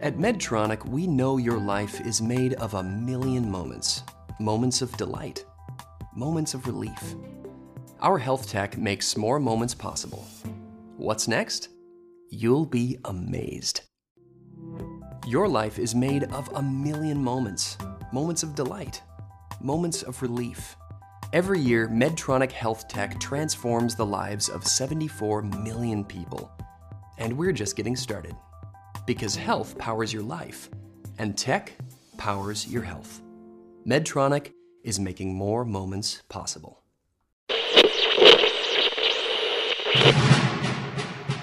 At Medtronic, we know your life is made of a million moments moments of delight, moments of relief. Our health tech makes more moments possible. What's next? You'll be amazed. Your life is made of a million moments moments of delight, moments of relief. Every year, Medtronic Health Tech transforms the lives of 74 million people. And we're just getting started. Because health powers your life, and tech powers your health. Medtronic is making more moments possible.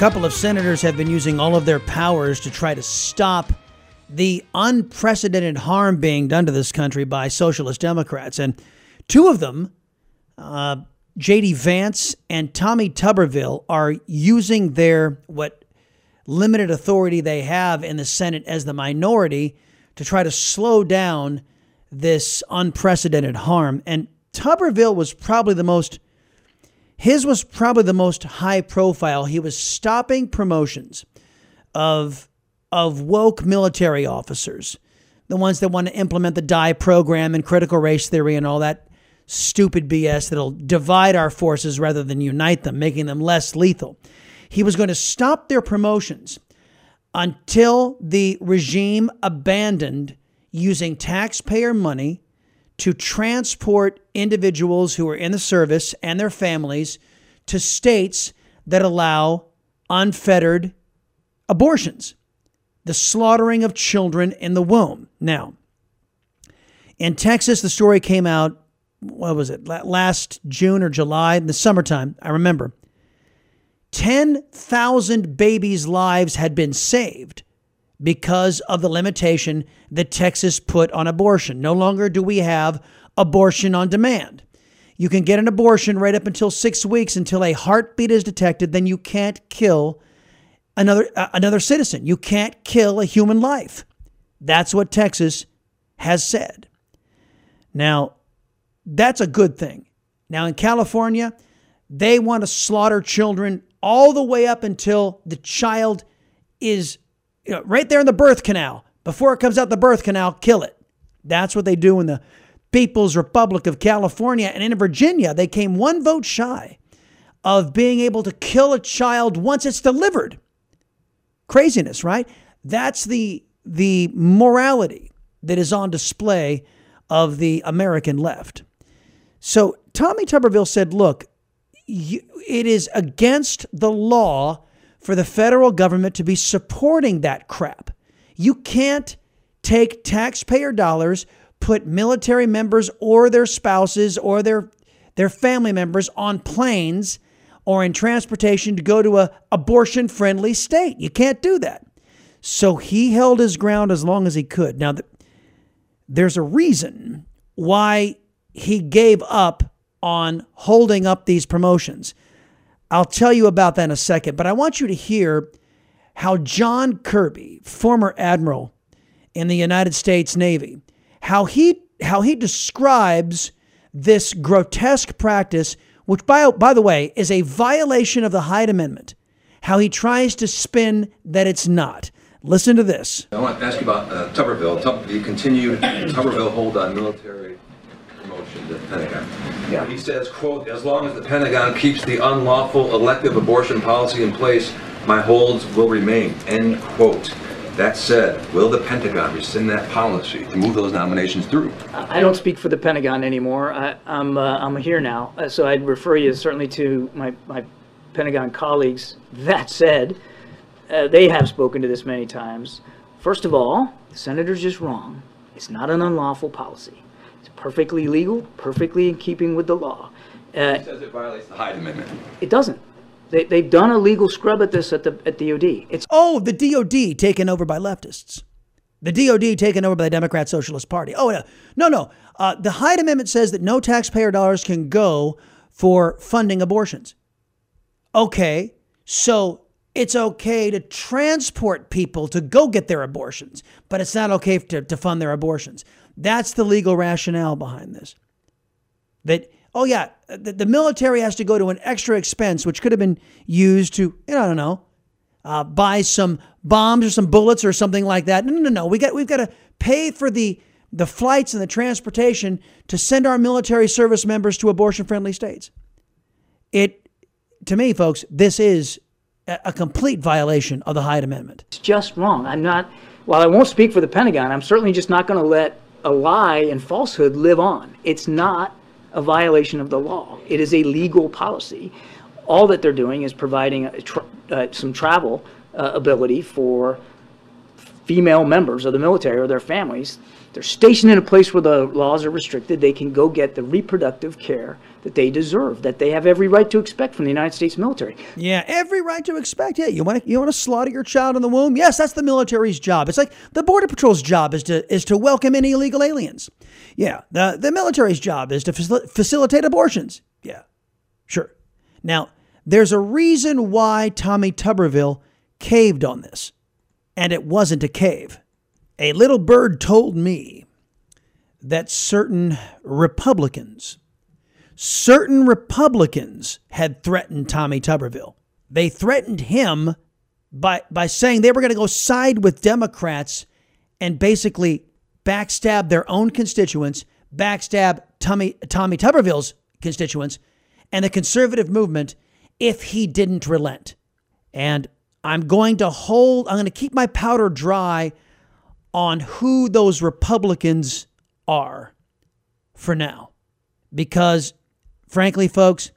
Couple of senators have been using all of their powers to try to stop the unprecedented harm being done to this country by socialist Democrats. And two of them, uh, J.D. Vance and Tommy Tuberville, are using their what limited authority they have in the Senate as the minority to try to slow down this unprecedented harm. And Tuberville was probably the most his was probably the most high profile. He was stopping promotions of of woke military officers, the ones that want to implement the DEI program and critical race theory and all that stupid BS that'll divide our forces rather than unite them, making them less lethal. He was going to stop their promotions until the regime abandoned using taxpayer money to transport individuals who are in the service and their families to states that allow unfettered abortions, the slaughtering of children in the womb. Now, in Texas, the story came out, what was it, last June or July, in the summertime, I remember. 10,000 babies' lives had been saved because of the limitation that Texas put on abortion. No longer do we have abortion on demand. You can get an abortion right up until six weeks until a heartbeat is detected. Then you can't kill another uh, another citizen. You can't kill a human life. That's what Texas has said. Now, that's a good thing. Now in California, they want to slaughter children all the way up until the child is you know, right there in the birth canal. Before it comes out the birth canal, kill it. That's what they do in the People's Republic of California. And in Virginia, they came one vote shy of being able to kill a child once it's delivered. Craziness, right? That's the, the morality that is on display of the American left. So Tommy Tuberville said, look, you, it is against the law for the federal government to be supporting that crap. You can't take taxpayer dollars, put military members or their spouses or their their family members on planes or in transportation to go to a abortion friendly state. You can't do that. So he held his ground as long as he could. Now there's a reason why he gave up on holding up these promotions. I'll tell you about that in a second, but I want you to hear how John Kirby, former admiral in the United States Navy, how he how he describes this grotesque practice, which by, by the way is a violation of the Hyde Amendment, how he tries to spin that it's not. Listen to this. I want to ask you about uh, Tuberville. Tub- you continue Tuberville hold on military promotion to Pentagon. Yeah. He says, quote, as long as the Pentagon keeps the unlawful elective abortion policy in place, my holds will remain, end quote. That said, will the Pentagon rescind that policy to move those nominations through? I don't speak for the Pentagon anymore. I, I'm, uh, I'm here now, uh, so I'd refer you certainly to my, my Pentagon colleagues. That said, uh, they have spoken to this many times. First of all, the senator's just wrong. It's not an unlawful policy. It's perfectly legal, perfectly in keeping with the law. Uh, he says it violates the Hyde Amendment. It doesn't. They, they've done a legal scrub at this at the at DOD. It's oh, the DOD taken over by leftists. The DOD taken over by the Democrat Socialist Party. Oh, no, no, no. Uh, the Hyde Amendment says that no taxpayer dollars can go for funding abortions. Okay, so it's okay to transport people to go get their abortions, but it's not okay to, to fund their abortions. That's the legal rationale behind this. That, oh, yeah, the, the military has to go to an extra expense, which could have been used to, you know, I don't know, uh, buy some bombs or some bullets or something like that. No, no, no. We got we've got to pay for the the flights and the transportation to send our military service members to abortion friendly states. It to me, folks, this is a complete violation of the Hyde Amendment. It's just wrong. I'm not. While I won't speak for the Pentagon, I'm certainly just not going to let a lie and falsehood live on. It's not a violation of the law. It is a legal policy. All that they're doing is providing a, uh, some travel uh, ability for female members of the military or their families. They're stationed in a place where the laws are restricted. They can go get the reproductive care that they deserve, that they have every right to expect from the United States military. Yeah, every right to expect. Yeah, you want to you want to slaughter your child in the womb? Yes, that's the military's job. It's like the border patrol's job is to is to welcome any illegal aliens. Yeah, the the military's job is to facil- facilitate abortions. Yeah, sure. Now, there's a reason why Tommy Tuberville caved on this. And it wasn't a cave. A little bird told me that certain Republicans, certain Republicans had threatened Tommy Tuberville. They threatened him by, by saying they were going to go side with Democrats and basically backstab their own constituents, backstab Tommy, Tommy Tuberville's constituents, and the conservative movement if he didn't relent. And I'm going to hold, I'm going to keep my powder dry on who those Republicans are for now. Because, frankly, folks,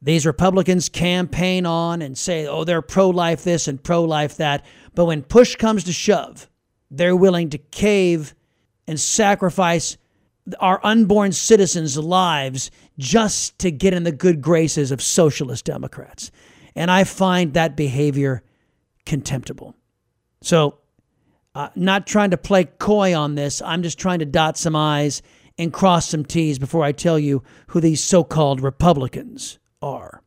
these Republicans campaign on and say, oh, they're pro life this and pro life that. But when push comes to shove, they're willing to cave and sacrifice our unborn citizens' lives just to get in the good graces of socialist Democrats. And I find that behavior contemptible. So, uh, not trying to play coy on this. I'm just trying to dot some I's and cross some T's before I tell you who these so called Republicans are.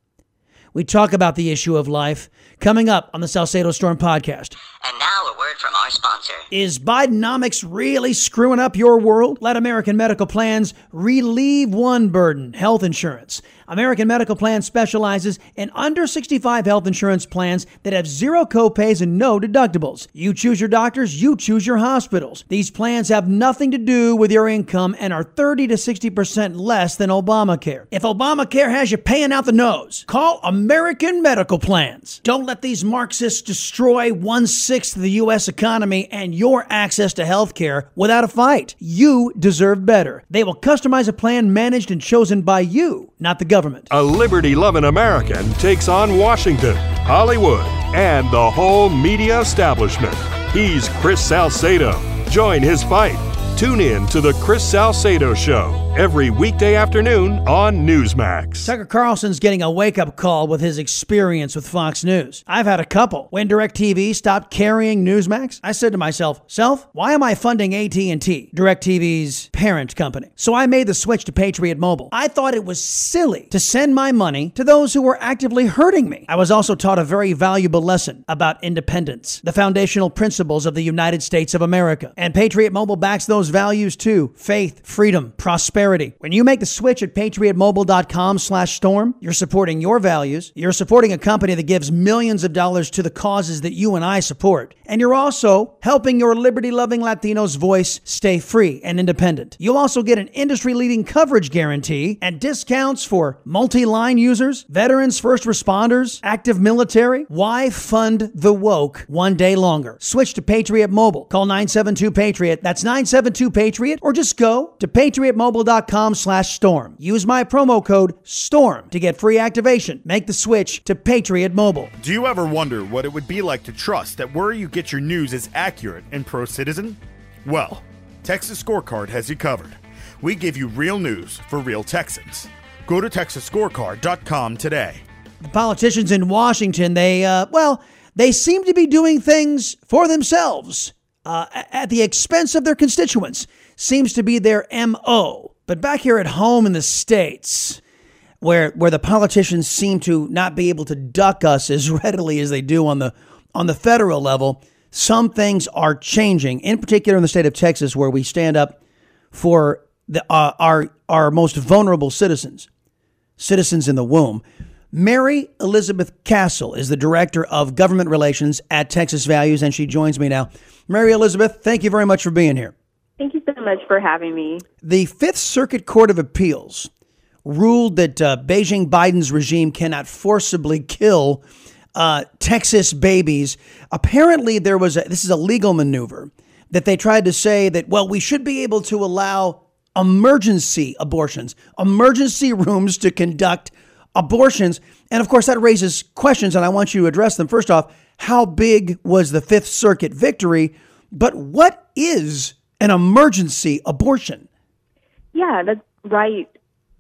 We talk about the issue of life coming up on the Salcedo Storm podcast. And now a word from our sponsor. Is Bidenomics really screwing up your world? Let American Medical Plans relieve one burden health insurance. American Medical Plan specializes in under 65 health insurance plans that have zero copays and no deductibles. You choose your doctors, you choose your hospitals. These plans have nothing to do with your income and are 30 to 60% less than Obamacare. If Obamacare has you paying out the nose, call American Medical Plans. Don't let these Marxists destroy one sixth of the U.S. economy and your access to health care without a fight. You deserve better. They will customize a plan managed and chosen by you, not the government. A liberty loving American takes on Washington, Hollywood, and the whole media establishment. He's Chris Salcedo. Join his fight. Tune in to The Chris Salcedo Show every weekday afternoon on Newsmax. Tucker Carlson's getting a wake up call with his experience with Fox News. I've had a couple. When DirecTV stopped carrying Newsmax, I said to myself, "Self, why am I funding AT&T, DirecTV's parent company?" So I made the switch to Patriot Mobile. I thought it was silly to send my money to those who were actively hurting me. I was also taught a very valuable lesson about independence, the foundational principles of the United States of America. And Patriot Mobile backs those values too: faith, freedom, prosperity When you make the switch at patriotmobile.com slash storm, you're supporting your values. You're supporting a company that gives millions of dollars to the causes that you and I support. And you're also helping your liberty loving Latinos voice stay free and independent. You'll also get an industry leading coverage guarantee and discounts for multi line users, veterans, first responders, active military. Why fund the woke one day longer? Switch to Patriot Mobile. Call 972 Patriot. That's 972 Patriot. Or just go to patriotmobile.com com slash storm. Use my promo code STORM to get free activation. Make the switch to Patriot Mobile. Do you ever wonder what it would be like to trust that where you get your news is accurate and pro citizen? Well, Texas Scorecard has you covered. We give you real news for real Texans. Go to TexasScorecard.com today. The politicians in Washington, they, uh, well, they seem to be doing things for themselves uh, at the expense of their constituents. Seems to be their MO. But back here at home in the States, where, where the politicians seem to not be able to duck us as readily as they do on the, on the federal level, some things are changing, in particular in the state of Texas, where we stand up for the, uh, our, our most vulnerable citizens, citizens in the womb. Mary Elizabeth Castle is the Director of Government Relations at Texas Values, and she joins me now. Mary Elizabeth, thank you very much for being here. Much for having me. The Fifth Circuit Court of Appeals ruled that uh, Beijing Biden's regime cannot forcibly kill uh, Texas babies. Apparently, there was a, this is a legal maneuver that they tried to say that, well, we should be able to allow emergency abortions, emergency rooms to conduct abortions. And of course, that raises questions, and I want you to address them. First off, how big was the Fifth Circuit victory? But what is an emergency abortion? Yeah, that's right.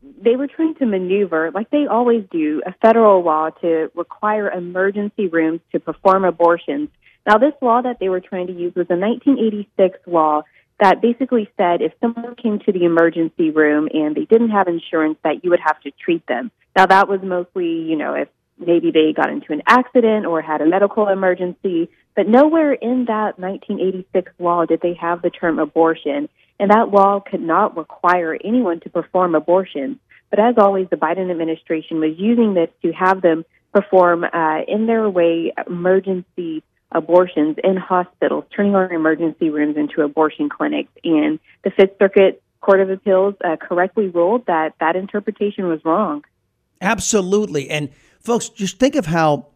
They were trying to maneuver, like they always do, a federal law to require emergency rooms to perform abortions. Now, this law that they were trying to use was a 1986 law that basically said if someone came to the emergency room and they didn't have insurance, that you would have to treat them. Now, that was mostly, you know, if maybe they got into an accident or had a medical emergency, but nowhere in that 1986 law did they have the term abortion. And that law could not require anyone to perform abortions. But as always, the Biden administration was using this to have them perform, uh, in their way, emergency abortions in hospitals, turning our emergency rooms into abortion clinics. And the Fifth Circuit Court of Appeals uh, correctly ruled that that interpretation was wrong. Absolutely. And folks, just think of how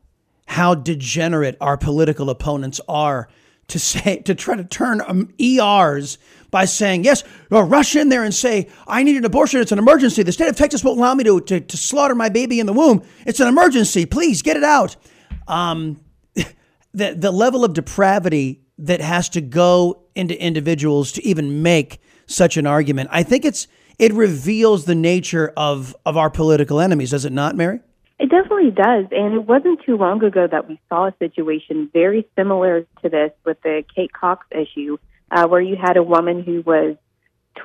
how degenerate our political opponents are to say to try to turn um, ERs by saying yes, or rush in there and say I need an abortion. It's an emergency. The state of Texas won't allow me to to, to slaughter my baby in the womb. It's an emergency. Please get it out. Um, the the level of depravity that has to go into individuals to even make such an argument. I think it's it reveals the nature of, of our political enemies, does it not, Mary? It definitely does. And it wasn't too long ago that we saw a situation very similar to this with the Kate Cox issue, uh, where you had a woman who was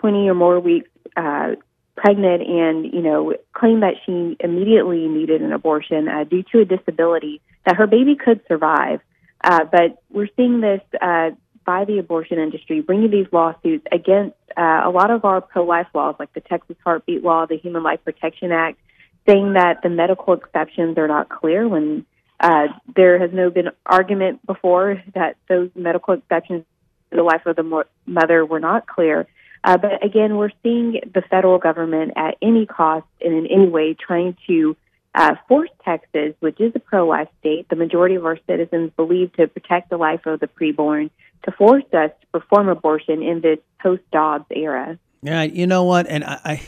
20 or more weeks uh, pregnant and, you know, claimed that she immediately needed an abortion uh, due to a disability, that her baby could survive. Uh, but we're seeing this uh, by the abortion industry, bringing these lawsuits against uh, a lot of our pro-life laws, like the Texas Heartbeat Law, the Human Life Protection Act, saying that the medical exceptions are not clear when uh, there has no been argument before that those medical exceptions to the life of the mo- mother were not clear. Uh, but again, we're seeing the federal government at any cost and in any way trying to uh, force Texas, which is a pro-life state, the majority of our citizens believe to protect the life of the preborn, to force us to perform abortion in this post-Dobbs era. Yeah, you know what? And I, I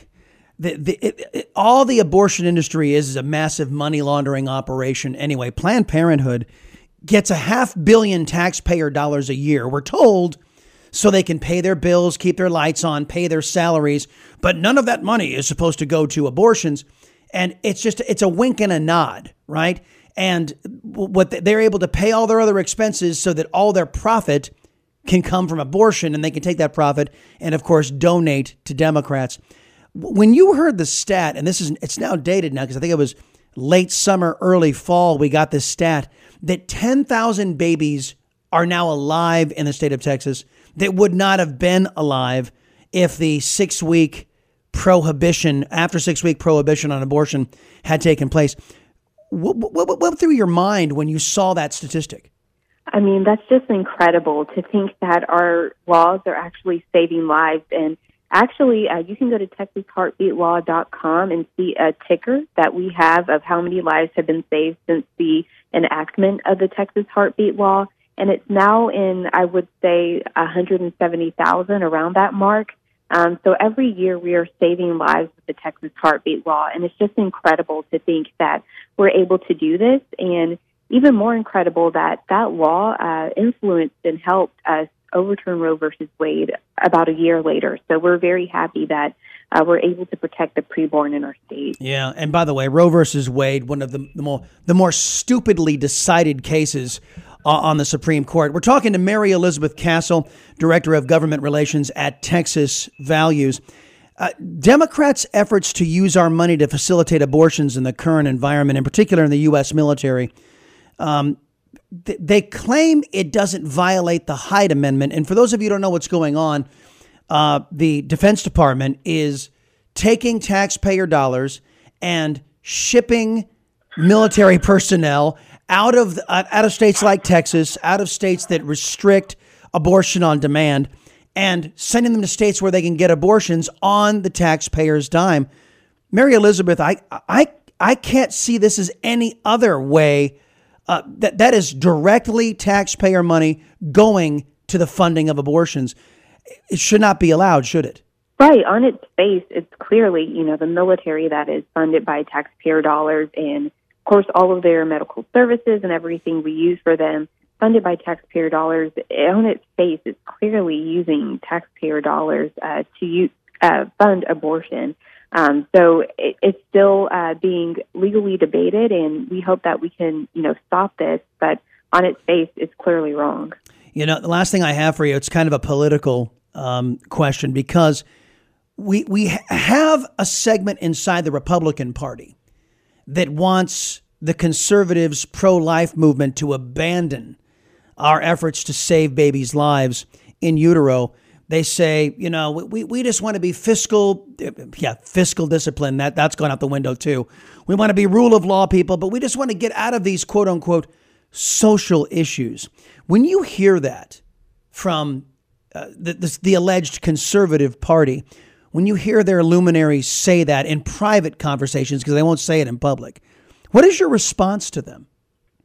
the, the, it, it, all the abortion industry is, is a massive money laundering operation. Anyway, Planned Parenthood gets a half billion taxpayer dollars a year. We're told so they can pay their bills, keep their lights on, pay their salaries, but none of that money is supposed to go to abortions. And it's just it's a wink and a nod, right? And what they're able to pay all their other expenses so that all their profit can come from abortion and they can take that profit and of course donate to Democrats. When you heard the stat and this is it's now dated now because I think it was late summer early fall we got this stat that 10,000 babies are now alive in the state of Texas that would not have been alive if the 6 week prohibition after 6 week prohibition on abortion had taken place. What, what went through your mind when you saw that statistic? I mean, that's just incredible to think that our laws are actually saving lives. And actually, uh, you can go to TexasHeartbeatLaw.com and see a ticker that we have of how many lives have been saved since the enactment of the Texas Heartbeat Law. And it's now in, I would say, 170,000 around that mark. Um, so every year we are saving lives with the Texas Heartbeat Law. And it's just incredible to think that we're able to do this. And even more incredible that that law uh, influenced and helped us overturn Roe versus Wade about a year later. So we're very happy that uh, we're able to protect the preborn in our state. Yeah, and by the way, Roe versus Wade, one of the, the more the more stupidly decided cases uh, on the Supreme Court. We're talking to Mary Elizabeth Castle, Director of Government Relations at Texas Values. Uh, Democrats' efforts to use our money to facilitate abortions in the current environment, in particular in the U.S. military, um, th- they claim it doesn't violate the Hyde Amendment. And for those of you who don't know what's going on, uh, the Defense Department is taking taxpayer dollars and shipping military personnel out of uh, out of states like Texas, out of states that restrict abortion on demand and sending them to states where they can get abortions on the taxpayer's dime. Mary Elizabeth, I, I, I can't see this as any other way. Uh, that that is directly taxpayer money going to the funding of abortions. It should not be allowed, should it? Right. On its face, it's clearly you know the military that is funded by taxpayer dollars, and of course all of their medical services and everything we use for them funded by taxpayer dollars, on its face, it's clearly using taxpayer dollars uh, to use, uh, fund abortion. Um, so it, it's still uh, being legally debated, and we hope that we can, you know, stop this. But on its face, it's clearly wrong. You know, the last thing I have for you, it's kind of a political um, question because we we have a segment inside the Republican Party that wants the conservatives' pro-life movement to abandon our efforts to save babies' lives in utero. They say, you know, we, we just want to be fiscal, yeah, fiscal discipline. That, that's gone out the window too. We want to be rule of law people, but we just want to get out of these quote unquote social issues. When you hear that from uh, the, the, the alleged conservative party, when you hear their luminaries say that in private conversations, because they won't say it in public, what is your response to them?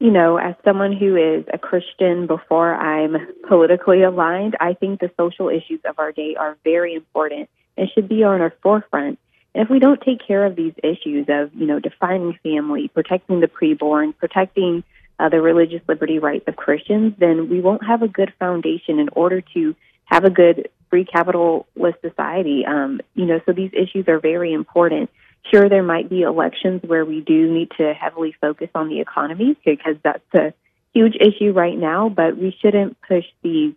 You know, as someone who is a Christian before I'm politically aligned, I think the social issues of our day are very important and should be on our forefront. And if we don't take care of these issues of, you know, defining family, protecting the preborn, protecting uh, the religious liberty rights of Christians, then we won't have a good foundation in order to have a good free capitalist society. Um, you know, so these issues are very important. Sure, there might be elections where we do need to heavily focus on the economy because that's a huge issue right now, but we shouldn't push these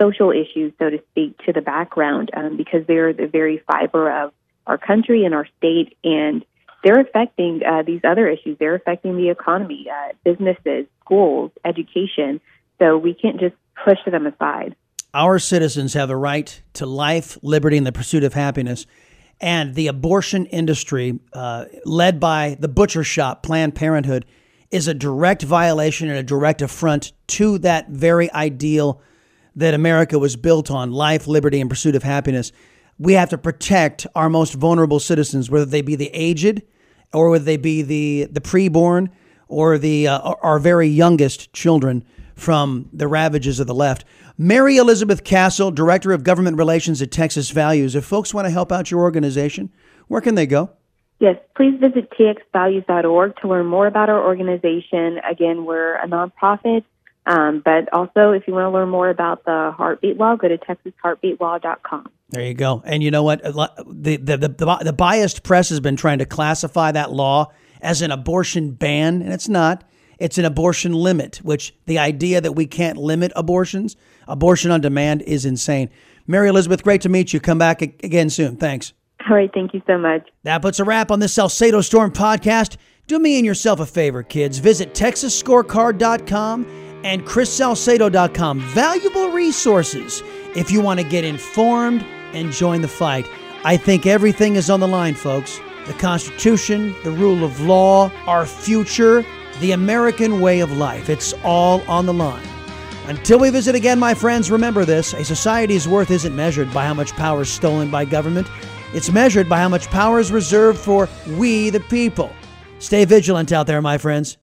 social issues, so to speak, to the background um, because they're the very fiber of our country and our state, and they're affecting uh, these other issues. They're affecting the economy, uh, businesses, schools, education. So we can't just push them aside. Our citizens have the right to life, liberty, and the pursuit of happiness and the abortion industry, uh, led by the butcher shop, Planned Parenthood, is a direct violation and a direct affront to that very ideal that America was built on life, liberty, and pursuit of happiness. We have to protect our most vulnerable citizens, whether they be the aged or whether they be the, the preborn or the, uh, our very youngest children from the ravages of the left. Mary Elizabeth Castle, Director of Government Relations at Texas Values. If folks want to help out your organization, where can they go? Yes, please visit txvalues.org to learn more about our organization. Again, we're a nonprofit, um, but also if you want to learn more about the heartbeat law, go to texasheartbeatlaw.com. There you go. And you know what? The, the, the, the biased press has been trying to classify that law as an abortion ban, and it's not. It's an abortion limit, which the idea that we can't limit abortions, abortion on demand, is insane. Mary Elizabeth, great to meet you. Come back again soon. Thanks. All right. Thank you so much. That puts a wrap on this Salcedo Storm podcast. Do me and yourself a favor, kids. Visit TexasScorecard.com and ChrisSalcedo.com. Valuable resources if you want to get informed and join the fight. I think everything is on the line, folks. The Constitution, the rule of law, our future the American way of life. It's all on the line. Until we visit again, my friends, remember this a society's worth isn't measured by how much power is stolen by government, it's measured by how much power is reserved for we, the people. Stay vigilant out there, my friends.